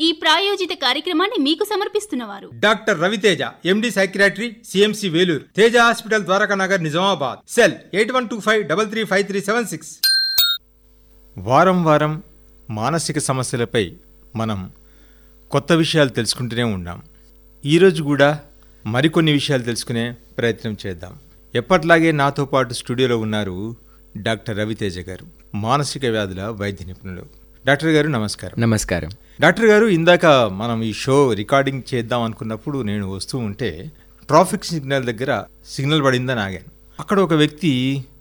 ఈ ప్రాయోజిత కార్యక్రమాన్ని మీకు సమర్పిస్తున్నవారు. Doctor Raviteja MD psychiatry CMC Vellore Teja hospital Dwaraka Nagar Nizamabad. Cell eight one two five double three five three seven six. వారం వారం మానసిక సమస్యలపై మనం కొత్త విషయాలు తెలుసుకుంటూనే ఉన్నాం. ఈరోజు కూడా మరికొన్ని విషయాలు తెలుసుకునే ప్రయత్నం చేద్దాం. ఎప్పట్లాగే నాతో పాటు స్టూడియోలో ఉన్నారు డాక్టర్ రవితేజ గారు మానసిక వ్యాధుల వైద్య నిపుణులు. డాక్టర్ గారు నమస్కారం. నమస్కారం. డాక్టర్ గారు ఇందాక మనం ఈ షో రికార్డింగ్ చేద్దాం అనుకున్నప్పుడు నేను వస్తూ ఉంటే ట్రాఫిక్ సిగ్నల్ దగ్గర సిగ్నల్ పడిందని ఆగాను. అక్కడ ఒక వ్యక్తి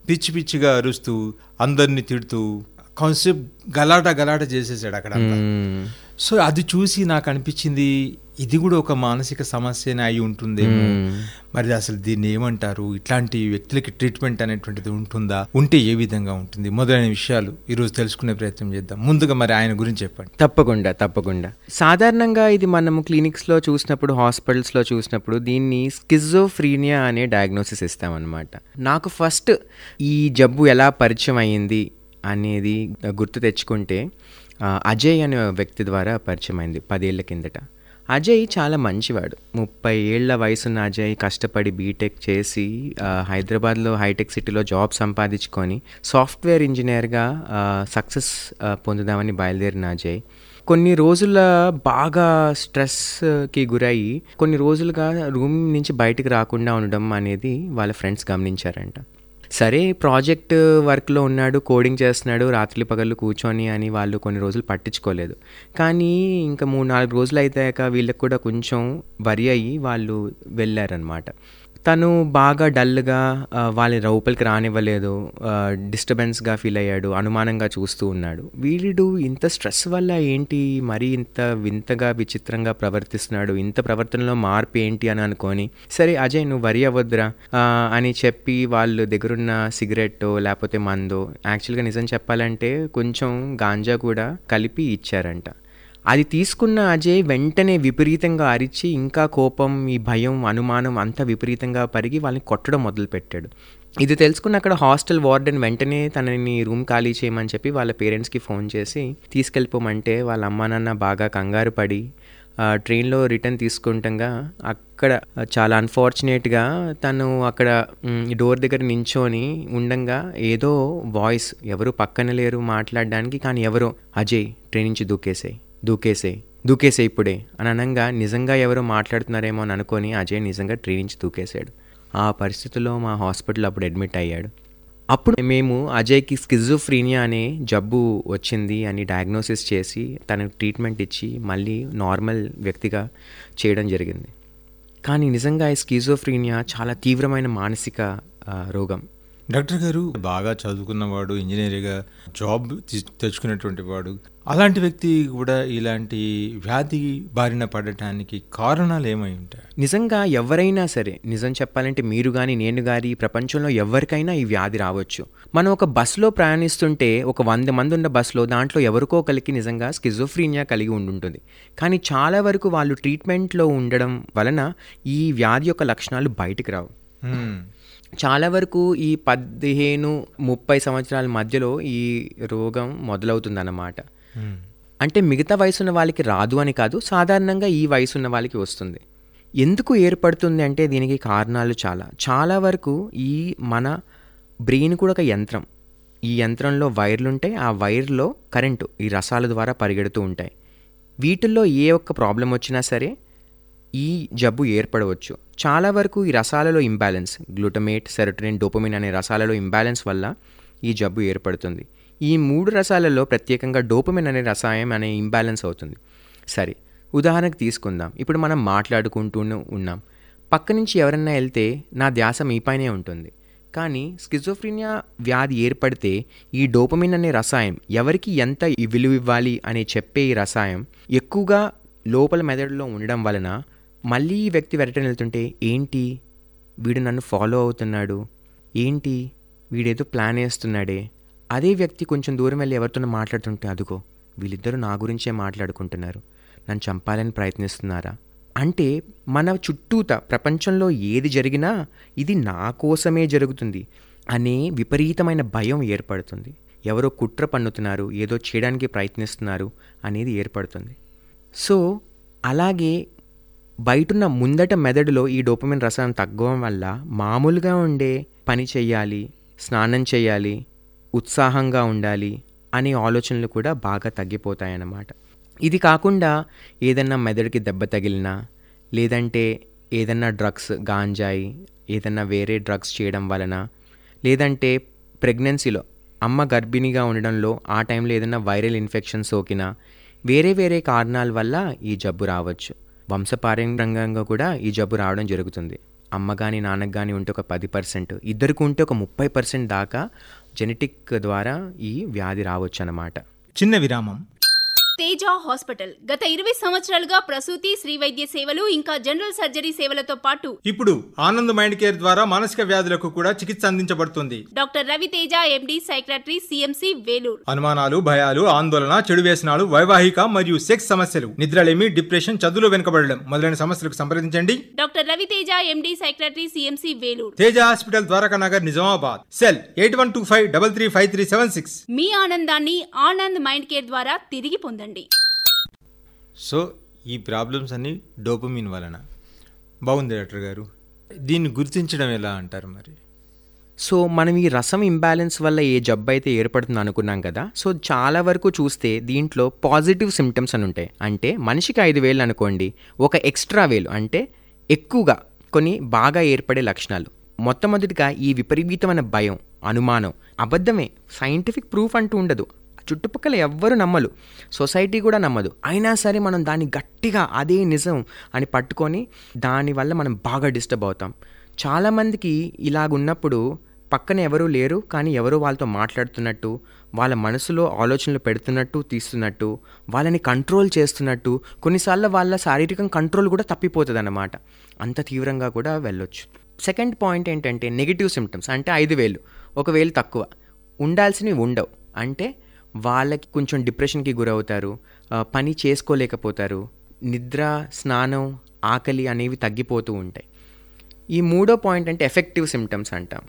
పిచ్చి పిచ్చిగా అరుస్తూ అందరిని తిడుతూ కాన్సెప్ట్ గలాట గలాట చేసేసాడు అక్కడ సో అది చూసి నాకు అనిపించింది ఇది కూడా ఒక మానసిక సమస్యనే అయి ఉంటుందేమో. మరి అసలు దీన్ని ఏమంటారు? ఇట్లాంటి వ్యక్తులకి ట్రీట్మెంట్ అనేటువంటిది ఉంటుందా? ఉంటే ఏ విధంగా ఉంటుంది? మొదలైన విషయాలు ఈరోజు తెలుసుకునే ప్రయత్నం చేద్దాం. ముందుగా మరి ఆయన గురించి చెప్పండి. తప్పకుండా తప్పకుండా. సాధారణంగా ఇది మనము క్లినిక్స్లో చూసినప్పుడు హాస్పిటల్స్లో చూసినప్పుడు దీన్ని స్కిజోఫ్రీనియా అనే డయాగ్నోసిస్ ఇస్తామన్నమాట. నాకు ఫస్ట్ ఈ జబ్బు ఎలా పరిచయం అయ్యింది అనేది గుర్తు తెచ్చుకుంటే అజయ్ అనే వ్యక్తి ద్వారా పరిచయమైంది పదేళ్ళ కిందట. అజయ్ చాలా మంచివాడు. ముప్పై ఏళ్ళ వయసున్న అజయ్ కష్టపడి బీటెక్ చేసి హైదరాబాద్లో హైటెక్ సిటీలో జాబ్ సంపాదించుకొని సాఫ్ట్వేర్ ఇంజనీర్గా సక్సెస్ పొందుదామని బయలుదేరిన అజయ్ కొన్ని రోజుల బాగా స్ట్రెస్కి గురయ్యి కొన్ని రోజులుగా రూమ్ నుంచి బయటకు రాకుండా ఉండడం అనేది వాళ్ళ ఫ్రెండ్స్ గమనించారంట. సరే ప్రాజెక్ట్ వర్క్లో ఉన్నాడు కోడింగ్ చేస్తున్నాడు రాత్రి పగళ్ళు కూర్చొని అని వాళ్ళు కొన్ని రోజులు పట్టించుకోలేదు. కానీ ఇంకా మూడు నాలుగు రోజులు అయితాక వీళ్ళకి కూడా కొంచెం వరి అయ్యి వాళ్ళు వెళ్ళారనమాట తను బాగా డల్గా వాళ్ళ వాళ్ళని లోపలికి రానివ్వలేదు డిస్టర్బెన్స్గా ఫీల్ అయ్యాడు అనుమానంగా చూస్తూ ఉన్నాడు. వీడు ఇంత స్ట్రెస్ వల్ల ఏంటి? మరీ ఇంత వింతగా విచిత్రంగా ప్రవర్తిస్తున్నాడు ఇంత ప్రవర్తనలో మార్పు ఏంటి అని అనుకొని సరే అజయ్ నువ్వు వరి అవ్వద్దురా అని చెప్పి వాళ్ళు దగ్గరున్న సిగరెట్ లేకపోతే మందో యాక్చువల్గా నిజం చెప్పాలంటే కొంచెం గాంజా కూడా కలిపి ఇచ్చారంట. అది తీసుకున్న అజయ్ వెంటనే విపరీతంగా అరిచి ఇంకా కోపం ఈ భయం అనుమానం అంతా విపరీతంగా పరిగి వాళ్ళని కొట్టడం మొదలుపెట్టాడు. ఇది తెలుసుకున్న అక్కడ హాస్టల్ వార్డెన్ వెంటనే తనని రూమ్ ఖాళీ చేయమని చెప్పి వాళ్ళ పేరెంట్స్కి ఫోన్ చేసి తీసుకెళ్ళిపోమంటే వాళ్ళ అమ్మా నాన్న బాగా కంగారు పడి ట్రైన్లో రిటర్న్ తీసుకుంటంగా అక్కడ చాలా అన్ఫార్చునేట్గా తను అక్కడ డోర్ దగ్గర నించొని ఉండంగా ఏదో వాయిస్ ఎవరు పక్కన లేరు మాట్లాడడానికి కానీ ఎవరో అజయ్ ట్రైన్ నుంచి దూకేసాయి. దూకేసే దూకేసే ఇప్పుడే అని అనగా నిజంగా ఎవరో మాట్లాడుతున్నారేమో అని అనుకొని అజయ్ నిజంగా ట్రీ నుంచి దూకేశాడు. ఆ పరిస్థితిలో మా హాస్పిటల్ అప్పుడు అడ్మిట్ అయ్యాడు. అప్పుడు మేము అజయ్కి స్కిజోఫ్రీనియా అనే జబ్బు వచ్చింది అని డయాగ్నోసిస్ చేసి తనకు ట్రీట్మెంట్ ఇచ్చి మళ్ళీ నార్మల్ వ్యక్తిగా చేయడం జరిగింది. కానీ నిజంగా ఈ స్కిజోఫ్రీనియా చాలా తీవ్రమైన మానసిక రోగం. డాక్టర్ గారు బాగా చదువుకున్నవాడు ఇంజనీర్గా జాబ్ తెచ్చుకున్నటువంటి వాడు అలాంటి వ్యక్తి కూడా ఇలాంటి వ్యాధి బారిన పడటానికి కారణాలు ఏమై ఉంటాయి నిజంగా ఎవరైనా సరే నిజం చెప్పాలంటే మీరు కానీ నేను కానీ ఈ ప్రపంచంలో ఎవరికైనా ఈ వ్యాధి రావచ్చు మనం ఒక బస్సులో ప్రయాణిస్తుంటే ఒక వంద మంది ఉన్న బస్సులో దాంట్లో ఎవరికో ఒకరికి నిజంగా స్కిజోఫ్రీనియా కలిగి ఉండుంటుంది కానీ చాలా వరకు వాళ్ళు ట్రీట్మెంట్లో ఉండడం వలన ఈ వ్యాధి యొక్క లక్షణాలు బయటికి రావు. చాలా వరకు ఈ పదిహేను ముప్పై సంవత్సరాల మధ్యలో ఈ రోగం మొదలవుతుందన్నమాట. అంటే మిగతా వయసున్న వాళ్ళకి రాదు అని కాదు సాధారణంగా ఈ వయసున్న వాళ్ళకి వస్తుంది. ఎందుకు ఏర్పడుతుంది అంటే దీనికి కారణాలు చాలా. చాలా వరకు ఈ మన బ్రెయిన్ కూడా ఒక యంత్రం. ఈ యంత్రంలో వైర్లు ఉంటాయి ఆ వైర్లో కరెంటు ఈ రసాల ద్వారా పరిగెడుతూ ఉంటాయి. వీటిల్లో ఏ ఒక్క ప్రాబ్లం వచ్చినా సరే ఈ జబ్బు ఏర్పడవచ్చు. చాలా వరకు ఈ రసాలలో ఇంబ్యాలెన్స్ గ్లూటమేట్ సెరోటోనిన్ డోపమిన్ అనే రసాలలో ఇంబ్యాలెన్స్ వల్ల ఈ జబ్బు ఏర్పడుతుంది. ఈ మూడు రసాలలో ప్రత్యేకంగా డోపమిన్ అనే రసాయం అనే ఇంబ్యాలెన్స్ అవుతుంది. సరే ఉదాహరణకు తీసుకుందాం. ఇప్పుడు మనం మాట్లాడుకుంటూనే ఉన్నాం. పక్క నుంచి ఎవరన్నా వెళ్తే నా ధ్యాస మీపైనే ఉంటుంది. కానీ స్కిజోఫ్రీనియా వ్యాధి ఏర్పడితే ఈ డోపమిన్ అనే రసాయం ఎవరికి ఎంత విలువ ఇవ్వాలి అని చెప్పే ఈ రసాయం ఎక్కువగా లోపల మెదడులో ఉండడం వలన మళ్ళీ ఈ వ్యక్తి వెరటని వెళ్తుంటే ఏంటి? వీడు నన్ను ఫాలో అవుతున్నాడు. ఏంటి? వీడేదో ప్లాన్ వేస్తున్నాడే. అదే వ్యక్తి కొంచెం దూరం వెళ్ళి ఎవరితోనో మాట్లాడుతుంటే అదుగో వీళ్ళిద్దరూ నా గురించే మాట్లాడుకుంటున్నారు. నన్ను చంపాలని ప్రయత్నిస్తున్నారా? అంటే మన చుట్టూత ప్రపంచంలో ఏది జరిగినా ఇది నా కోసమే జరుగుతుంది అనే విపరీతమైన భయం ఏర్పడుతుంది. ఎవరో కుట్ర పన్నుతున్నారు ఏదో చేయడానికి ప్రయత్నిస్తున్నారు అనేది ఏర్పడుతుంది. సో అలాగే బయటున్న ముందట మెదడులో ఈ డోపమిన్ రసాయనం తగ్గడం వల్ల మామూలుగా ఉండే పని చేయాలి స్నానం చేయాలి ఉత్సాహంగా ఉండాలి అనే ఆలోచనలు కూడా బాగా తగ్గిపోతాయన్నమాట. ఇది కాకుండా ఏదన్నా మెదడుకి దెబ్బ తగిలినా లేదంటే ఏదన్నా డ్రగ్స్ గాంజాయి ఏదన్నా వేరే డ్రగ్స్ చేయడం వలన లేదంటే ప్రెగ్నెన్సీలో అమ్మ గర్భిణిగా ఉండడంలో ఆ టైంలో ఏదైనా వైరల్ ఇన్ఫెక్షన్ సోకినా వేరే వేరే కారణాల వల్ల ఈ జబ్బు రావచ్చు. వంశపారంపర్యంగా కూడా ఈ జబ్బు రావడం జరుగుతుంది. అమ్మ కానీ నాన్నకు కానీ ఉంటే ఒక పది పర్సెంట్ ఇద్దరికి ఉంటే ఒక ముప్పై పర్సెంట్ దాకా జెనెటిక్ ద్వారా ఈ వ్యాధి రావచ్చు అన్నమాట చిన్న విరామం. తేజ హాస్పిటల్. గత ఇరవై సంవత్సరాలుగా ప్రసూతి శ్రీ వైద్య సేవలు ఇంకా జనరల్ సర్జరీ సేవలతో పాటు ఇప్పుడు ఆనంద్ మైండ్ కేర్ ద్వారా మానసిక వ్యాధులకు కూడా చికిత్స అందించబడుతుంది. Doctor Raviteja MD psychiatry CMC Vellore. అనుమానాలు భయాలు ఆందోళన చెడు వ్యసనాలు వైవాహిక మరియు సెక్స్ సమస్యలు నిద్రలేమి డిప్రెషన్ చదువులో వెనుకబడడం మొదలైన సమస్యలకు సంప్రదించండి. Doctor Raviteja MD psychiatry CMC Vellore. Teja hospital Dwaraka Nagar Nizamabad. Cell eight one two five double three five three seven six. మీ ఆనందాన్ని ఆనంద్ మైండ్ కేర్ ద్వారా తిరిగి పొందండి. సో ఈ ప్రాబ్లమ్స్ అన్ని డోపమిన్ వలన. బాగుంది డాక్టర్ గారు. దీన్ని గుర్తించడం ఎలా అంటారు మరి? సో మనం ఈ రసం ఇంబ్యాలెన్స్ వల్ల ఏ జబ్బు అయితే ఏర్పడుతుంది అనుకున్నాం కదా సో చాలా వరకు చూస్తే దీంట్లో పాజిటివ్ సిమ్టమ్స్ అని ఉంటాయి. అంటే మనిషికి ఐదు వేలు అనుకోండి ఒక ఎక్స్ట్రా వేలు అంటే ఎక్కువగా కొన్ని బాగా ఏర్పడే లక్షణాలు. మొట్టమొదటిగా ఈ విపరీతమైన భయం అనుమానం అబద్ధమే సైంటిఫిక్ ప్రూఫ్ అంటూ ఉండదు. చుట్టుపక్కల ఎవ్వరు నమ్మలు. సొసైటీ కూడా నమ్మదు. అయినా సరే మనం దాన్ని గట్టిగా అదే నిజం అని పట్టుకొని దానివల్ల మనం బాగా డిస్టర్బ్ అవుతాం. చాలామందికి ఇలాగున్నప్పుడు పక్కన ఎవరూ లేరు కానీ ఎవరో వాళ్ళతో మాట్లాడుతున్నట్టు వాళ్ళ మనసులో ఆలోచనలు పెడుతున్నట్టు తీస్తున్నట్టు వాళ్ళని కంట్రోల్ చేస్తున్నట్టు కొన్నిసార్లు వాళ్ళ శారీరకం కంట్రోల్ కూడా తప్పిపోతుంది అన్నమాట అంత తీవ్రంగా కూడా వెళ్ళొచ్చు. సెకండ్ పాయింట్ ఏంటంటే నెగిటివ్ సిమ్టమ్స్ అంటే ఐదు వేలు. ఒకవేళ తక్కువ. ఉండాల్సినవి ఉండవు. అంటే వాళ్ళకి కొంచెం డిప్రెషన్కి గురవుతారు. పని చేసుకోలేకపోతారు. నిద్ర స్నానం ఆకలి అనేవి తగ్గిపోతూ ఉంటాయి. ఈ మూడో పాయింట్ అంటే ఎఫెక్టివ్ సిమ్టమ్స్ అంటాం.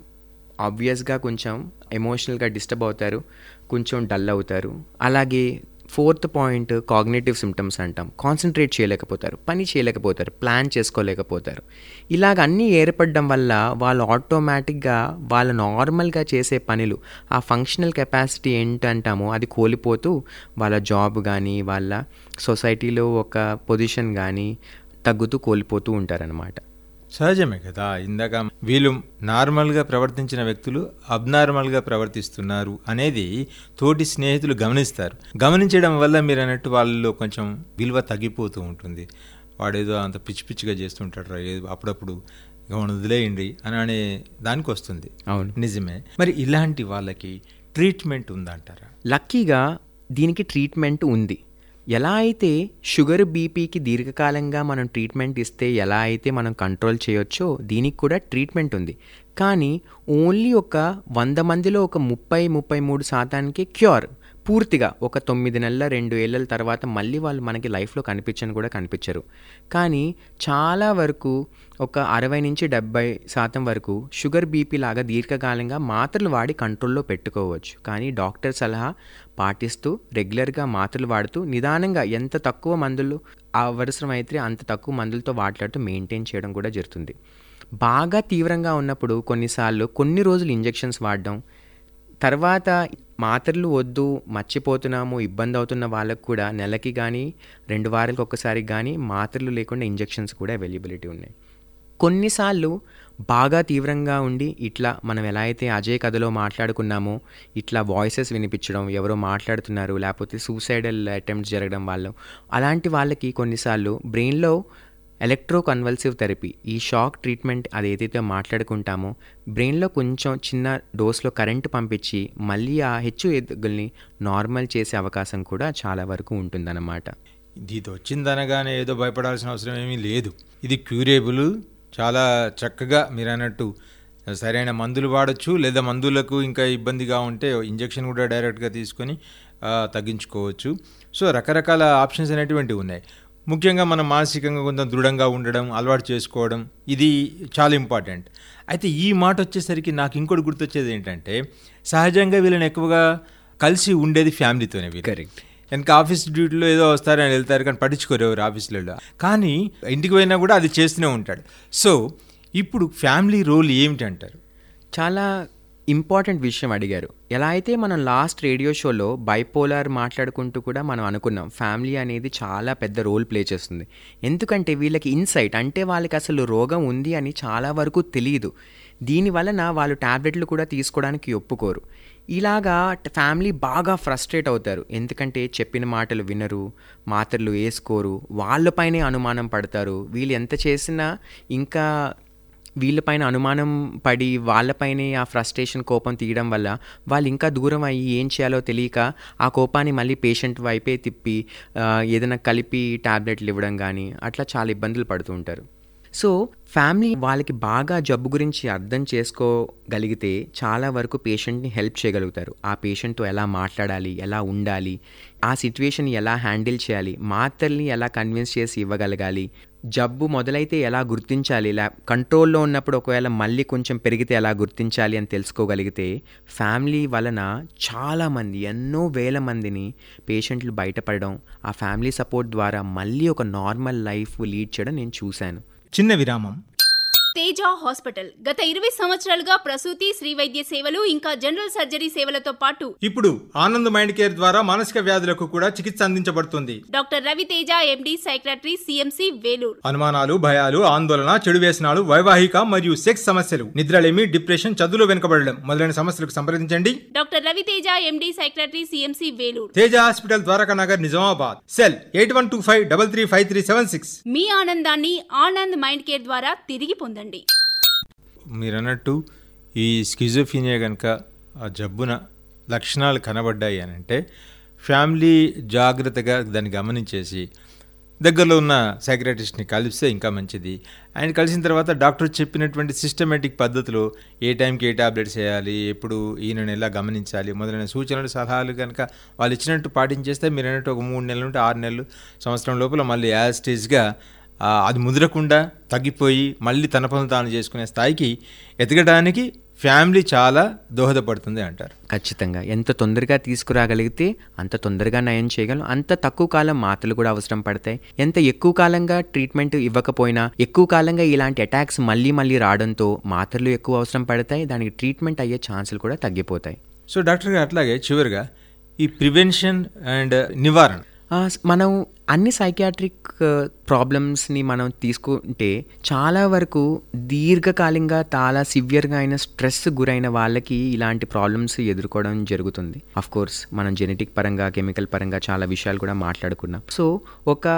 ఆబ్వియస్గా కొంచెం ఎమోషనల్గా డిస్టర్బ్ అవుతారు. కొంచెం డల్ అవుతారు. అలాగే ఫోర్త్ పాయింట్ కాగ్నేటివ్ సిమ్టమ్స్ అంటాం. కాన్సన్ట్రేట్ చేయలేకపోతారు పని చేయలేకపోతారు ప్లాన్ చేసుకోలేకపోతారు. ఇలాగ అన్నీ ఏర్పడడం వల్ల వాళ్ళు ఆటోమేటిక్గా వాళ్ళ నార్మల్గా చేసే పనులు ఆ ఫంక్షనల్ కెపాసిటీ ఏంటంటామో అది కోల్పోతూ వాళ్ళ జాబ్ కానీ వాళ్ళ సొసైటీలో ఒక పొజిషన్ కానీ తగ్గుతూ కోల్పోతూ ఉంటారనమాట సహజమే కదా. ఇందాక వీళ్ళు నార్మల్గా ప్రవర్తించిన వ్యక్తులు అబ్నార్మల్గా ప్రవర్తిస్తున్నారు అనేది తోటి స్నేహితులు గమనిస్తారు. గమనించడం వల్ల మీరు అన్నట్టు వాళ్ళలో కొంచెం విలువ తగ్గిపోతూ ఉంటుంది. వాడేదో అంత పిచ్చి పిచ్చిగా చేస్తుంటాడు అప్పుడప్పుడు వాడిని వదిలేయండి అని అనే దానికి వస్తుంది. అవును. నిజమే. మరి ఇలాంటి వాళ్ళకి ట్రీట్మెంట్ ఉందంటారా? లక్కీగా దీనికి ట్రీట్మెంట్ ఉంది. ఎలా అయితే షుగర్ బీపీకి దీర్ఘకాలంగా మనం ట్రీట్మెంట్ ఇస్తే ఎలా అయితే మనం కంట్రోల్ చేయొచ్చో దీనికి కూడా ట్రీట్మెంట్ ఉంది. కానీ ఓన్లీ ఒక వంద మందిలో ఒక ముప్పై ముప్పై మూడు శాతానికి క్యూర్. పూర్తిగా ఒక తొమ్మిది నెలల రెండు ఏళ్ళ తర్వాత మళ్ళీ వాళ్ళు మనకి లైఫ్లో కనిపించని కూడా కనిపించరు. కానీ చాలా వరకు ఒక అరవై నుంచి డెబ్బై శాతం వరకు షుగర్ బీపీ లాగా దీర్ఘకాలంగా మాత్రలు వాడి కంట్రోల్లో పెట్టుకోవచ్చు. కానీ డాక్టర్ సలహా పాటిస్తూ రెగ్యులర్గా మాత్రలు వాడుతూ నిదానంగా ఎంత తక్కువ మందులు అవసరమైతే అంత తక్కువ మందులతో వాట్లాడుతూ మెయింటైన్ చేయడం కూడా జరుగుతుంది. బాగా తీవ్రంగా ఉన్నప్పుడు కొన్నిసార్లు కొన్ని రోజులు ఇంజెక్షన్స్ వాడడం తర్వాత మాత్రలు వద్దు మర్చిపోతున్నాము ఇబ్బంది అవుతున్న వాళ్ళకు కూడా నెలకి కానీ రెండు వారాలకు ఒక్కసారి కానీ మాత్రలు లేకుండా ఇంజెక్షన్స్ కూడా అవైలబిలిటీ ఉన్నాయి. కొన్నిసార్లు బాగా తీవ్రంగా ఉండి ఇట్లా మనం ఎలా అయితే అజయ్ కథలో మాట్లాడుకున్నామో ఇట్లా వాయిసెస్ వినిపించడం ఎవరో మాట్లాడుతున్నారు లేకపోతే సూసైడల్ అటెంప్ట్స్ జరగడం వాళ్ళు అలాంటి వాళ్ళకి కొన్నిసార్లు బ్రెయిన్లో ఎలక్ట్రో కన్వల్సివ్ థెరపీ. ఈ షాక్ ట్రీట్మెంట్ అది ఏదైతే మాట్లాడుకుంటామో బ్రెయిన్లో కొంచెం చిన్న డోస్లో కరెంటు పంపించి మళ్ళీ ఆ హెచ్చు ఎదుగుల్ని నార్మల్ చేసే అవకాశం కూడా చాలా వరకు ఉంటుందన్నమాట. ఇది వచ్చిందనగానే ఏదో భయపడాల్సిన అవసరం ఏమీ లేదు. ఇది క్యూరేబుల్. చాలా చక్కగా మీరు అన్నట్టు సరైన మందులు వాడచ్చు లేదా మందులకు ఇంకా ఇబ్బందిగా ఉంటే ఇంజెక్షన్ కూడా డైరెక్ట్గా తీసుకొని తగ్గించుకోవచ్చు. సో రకరకాల ఆప్షన్స్ అనేటువంటివి ఉన్నాయి. ముఖ్యంగా మనం మానసికంగా కొంచెం దృఢంగా ఉండడం అలవాటు చేసుకోవడం ఇది చాలా ఇంపార్టెంట్. అయితే ఈ మాట వచ్చేసరికి నాకు ఇంకోటి గుర్తొచ్చేది ఏంటంటే సహజంగా వీళ్ళని ఎక్కువగా కలిసి ఉండేది ఫ్యామిలీతోనే వీళ్ళు. Correct. వెనక ఆఫీస్ డ్యూటీలో ఏదో వస్తారని వెళ్తారు కానీ పట్టించుకోరు ఎవరు ఆఫీసులలో కానీ ఇంటికి పోయినా కూడా అది చేస్తూనే ఉంటాడు. సో ఇప్పుడు ఫ్యామిలీ రోల్ ఏమిటి అంటారు చాలా ఇంపార్టెంట్ విషయం అడిగారు. ఎలా అయితే మనం లాస్ట్ రేడియో షోలో బైపోలార్ మాట్లాడుకుంటూ కూడా మనం అనుకున్నాం ఫ్యామిలీ అనేది చాలా పెద్ద రోల్ ప్లే చేస్తుంది. ఎందుకంటే వీళ్ళకి ఇన్సైట్ అంటే వాళ్ళకి అసలు రోగం ఉంది అని చాలా వరకు తెలియదు దీని వలన వాళ్ళు ట్యాబ్లెట్లు కూడా తీసుకోవడానికి ఒప్పుకోరు. ఇలాగా ఫ్యామిలీ బాగా ఫ్రస్ట్రేట్ అవుతారు. ఎందుకంటే చెప్పిన మాటలు వినరు మాత్రలు వేసుకోరు వాళ్ళపైనే అనుమానం పడతారు. వీళ్ళు ఎంత చేసినా ఇంకా వీళ్ళపైన అనుమానం పడి వాళ్ళపైనే ఆ ఫ్రస్ట్రేషన్ కోపం తీయడం వల్ల వాళ్ళు ఇంకా దూరం అయ్యి ఏం చేయాలో తెలియక ఆ కోపాన్ని మళ్ళీ పేషెంట్ వైపే తిప్పి ఏదైనా కలిపి టాబ్లెట్లు ఇవ్వడం కానీ అట్లా చాలా ఇబ్బందులు పడుతూ ఉంటారు. సో ఫ్యామిలీ వాళ్ళకి బాగా జబ్బు గురించి అర్థం చేసుకోగలిగితే చాలా వరకు పేషెంట్ని హెల్ప్ చేయగలుగుతారు. ఆ పేషెంట్తో ఎలా మాట్లాడాలి ఎలా ఉండాలి ఆ సిచ్యువేషన్ ఎలా హ్యాండిల్ చేయాలి మాత్రల్ని ఎలా కన్విన్స్ చేసి ఇవ్వగలగాలి జబ్బు మొదలైతే ఎలా గుర్తించాలి ఇలా కంట్రోల్లో ఉన్నప్పుడు ఒకవేళ మళ్ళీ కొంచెం పెరిగితే ఎలా గుర్తించాలి అని తెలుసుకోగలిగితే ఫ్యామిలీ వలన చాలామంది ఎన్నో వేల మందిని పేషెంట్లు బయటపడడం ఆ ఫ్యామిలీ సపోర్ట్ ద్వారా మళ్ళీ ఒక నార్మల్ లైఫ్ లీడ్ చేయడం నేను చూశాను. చిన్న విరామం. తేజ హాస్పిటల్. గత ఇరవై సంవత్సరాలుగా ప్రసూతి శ్రీ వైద్య సేవలు ఇంకా జనరల్ సర్జరీ సేవలతో పాటు ఇప్పుడు ఆనంద్ మైండ్ కేర్ ద్వారా మానసిక వ్యాధులకు కూడా చికిత్స అందించబడుతుంది. Doctor Ravi Teja MD psychiatry CMC Vellore. అనుమానాలు భయాలు ఆందోళన చెడు వ్యసనాలు వైవాహిక మరియు సెక్స్ సమస్యలు నిద్రలేమి డిప్రెషన్ చదువులో వెనుకబడడం మొదలైన సమస్యలకు సంప్రదించండి. Doctor Ravi Teja MD psychiatry CMC Vellore. Teja hospital Dwaraka Nagar Nizamabad. Cell eight one two five double three five three seven six. మీ ఆనందాన్ని ఆనంద్ మైండ్ కేర్ ద్వారా తిరిగి పొందండి. మీరు అన్నట్టు ఈ స్కిజోఫీనియా కనుక ఆ జబ్బున లక్షణాలు కనబడ్డాయి అని అంటే ఫ్యామిలీ జాగ్రత్తగా దాన్ని గమనించేసి దగ్గరలో ఉన్న సైక్రటిస్ట్ని కలిస్తే ఇంకా మంచిది. ఆయన కలిసిన తర్వాత డాక్టర్ చెప్పినటువంటి సిస్టమేటిక్ పద్ధతిలో ఏ టైంకి ఏ టాబ్లెట్స్ వేయాలి ఎప్పుడు ఈయనను ఎలా గమనించాలి మొదలైన సూచనలు సలహాలు కనుక వాళ్ళు ఇచ్చినట్టు పాటించేస్తే మీరు అన్నట్టు ఒక మూడు నెలలు నుండి ఆరు నెలలు సంవత్సరం లోపల మళ్ళీ యాజ్ స్టేజ్గా అది ముదరకుండా తగ్గిపోయి మళ్ళీ తన పనులు తాను చేసుకునే స్థాయికి ఎదగడానికి ఫ్యామిలీ చాలా దోహదపడుతుంది అంటారు. ఖచ్చితంగా. ఎంత తొందరగా తీసుకురాగలిగితే అంత తొందరగా నయం చేయగలం. అంత తక్కువ కాలం మాత్రలు కూడా అవసరం పడతాయి. ఎంత ఎక్కువ కాలంగా ట్రీట్మెంట్ ఇవ్వకపోయినా ఎక్కువ కాలంగా ఇలాంటి అటాక్స్ మళ్ళీ మళ్ళీ రావడంతో మాత్రలు ఎక్కువ అవసరం పడతాయి. దానికి ట్రీట్మెంట్ అయ్యే ఛాన్సులు కూడా తగ్గిపోతాయి. సో డాక్టర్ గారు అట్లాగే చివరిగా ఈ ప్రివెన్షన్ అండ్ నివారణ. మనం అన్ని సైకియాట్రిక్ ప్రాబ్లమ్స్ని uh, మనం తీసుకుంటే చాలా వరకు దీర్ఘకాలికంగా చాలా సివియర్గా అయిన స్ట్రెస్ గురైన వాళ్ళకి ఇలాంటి ప్రాబ్లమ్స్ ఎదుర్కోవడం జరుగుతుంది. అఫ్ కోర్స్ మనం జెనెటిక్ పరంగా కెమికల్ పరంగా చాలా విషయాలు కూడా మాట్లాడుకున్నాం. సో ఒక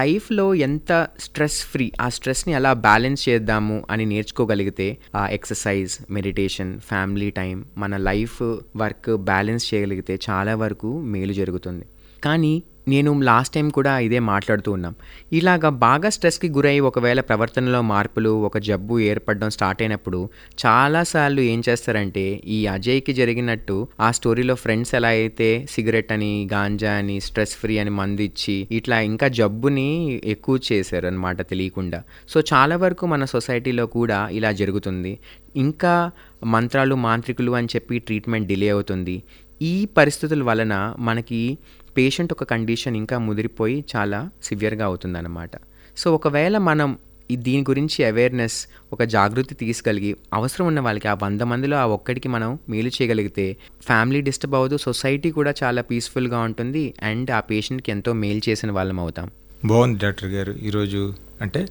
లైఫ్లో ఎంత స్ట్రెస్ ఫ్రీ ఆ స్ట్రెస్ని ఎలా బ్యాలెన్స్ చేద్దాము అని నేర్చుకోగలిగితే ఆ ఎక్సర్సైజ్ మెడిటేషన్ ఫ్యామిలీ టైం మన లైఫ్ వర్క్ బ్యాలెన్స్ చేయగలిగితే చాలా వరకు మేలు జరుగుతుంది. కానీ నేను లాస్ట్ టైం కూడా ఇదే మాట్లాడుతూ ఉన్నాం. ఇలాగా బాగా స్ట్రెస్కి గురై ఒకవేళ ప్రవర్తనలో మార్పులు ఒక జబ్బు ఏర్పడడం స్టార్ట్ అయినప్పుడు చాలాసార్లు ఏం చేస్తారంటే ఈ అజయ్కి జరిగినట్టు ఆ స్టోరీలో ఫ్రెండ్స్ ఎలా అయితే సిగరెట్ అని గాంజా అని స్ట్రెస్ ఫ్రీ అని మందు ఇచ్చి ఇట్లా ఇంకా జబ్బుని ఎక్కువ చేశారు అనమాట తెలియకుండా. సో చాలా వరకు మన సొసైటీలో కూడా ఇలా జరుగుతుంది. ఇంకా మంత్రాలు మాంత్రికులు అని చెప్పి ట్రీట్మెంట్ డిలే అవుతుంది. ఈ పరిస్థితుల వలన మనకి పేషెంట్ ఒక కండిషన్ ఇంకా ముదిరిపోయి చాలా సివియర్గా అవుతుందన్నమాట. సో ఒకవేళ మనం దీని గురించి అవేర్నెస్ ఒక జాగృతి తీసుకలిగి అవసరం ఉన్న వాళ్ళకి ఆ వంద మందిలో ఆ ఒక్కడికి మనం మేలు చేయగలిగితే ఫ్యామిలీ డిస్టర్బ్ అవ్వదు సొసైటీ కూడా చాలా పీస్ఫుల్గా ఉంటుంది అండ్ ఆ పేషెంట్కి ఎంతో మేలు చేసిన వాళ్ళం అవుతాం. బాగుంది డాక్టర్ గారు ఈరోజు అంటే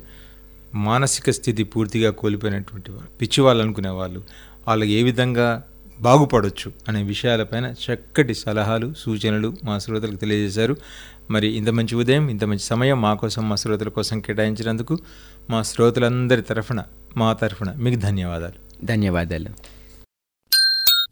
మానసిక స్థితి పూర్తిగా కోల్పోయినటువంటి వాళ్ళు పిచ్చి వాళ్ళు అనుకునే వాళ్ళు వాళ్ళకి ఏ విధంగా బాగుపడవచ్చు అనే విషయాలపైన చక్కటి సలహాలు సూచనలు మా శ్రోతలకు తెలియజేశారు. మరి ఇంత మంచి ఉదయం ఇంత మంచి సమయం మా కోసం మా శ్రోతల కోసం కేటాయించినందుకు మా శ్రోతలందరి తరఫున మా తరఫున మీకు ధన్యవాదాలు. ధన్యవాదాలు.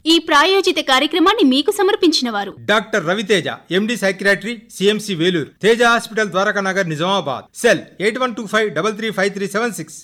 ఈ ప్రాయోజిత కార్యక్రమాన్ని మీకు సమర్పించిన వారు doctor Raviteja MD psychiatry CMC Vellore Teja hospital Dwaraka Nagar Nizamabad. Cell eight one two five double three five three seven six.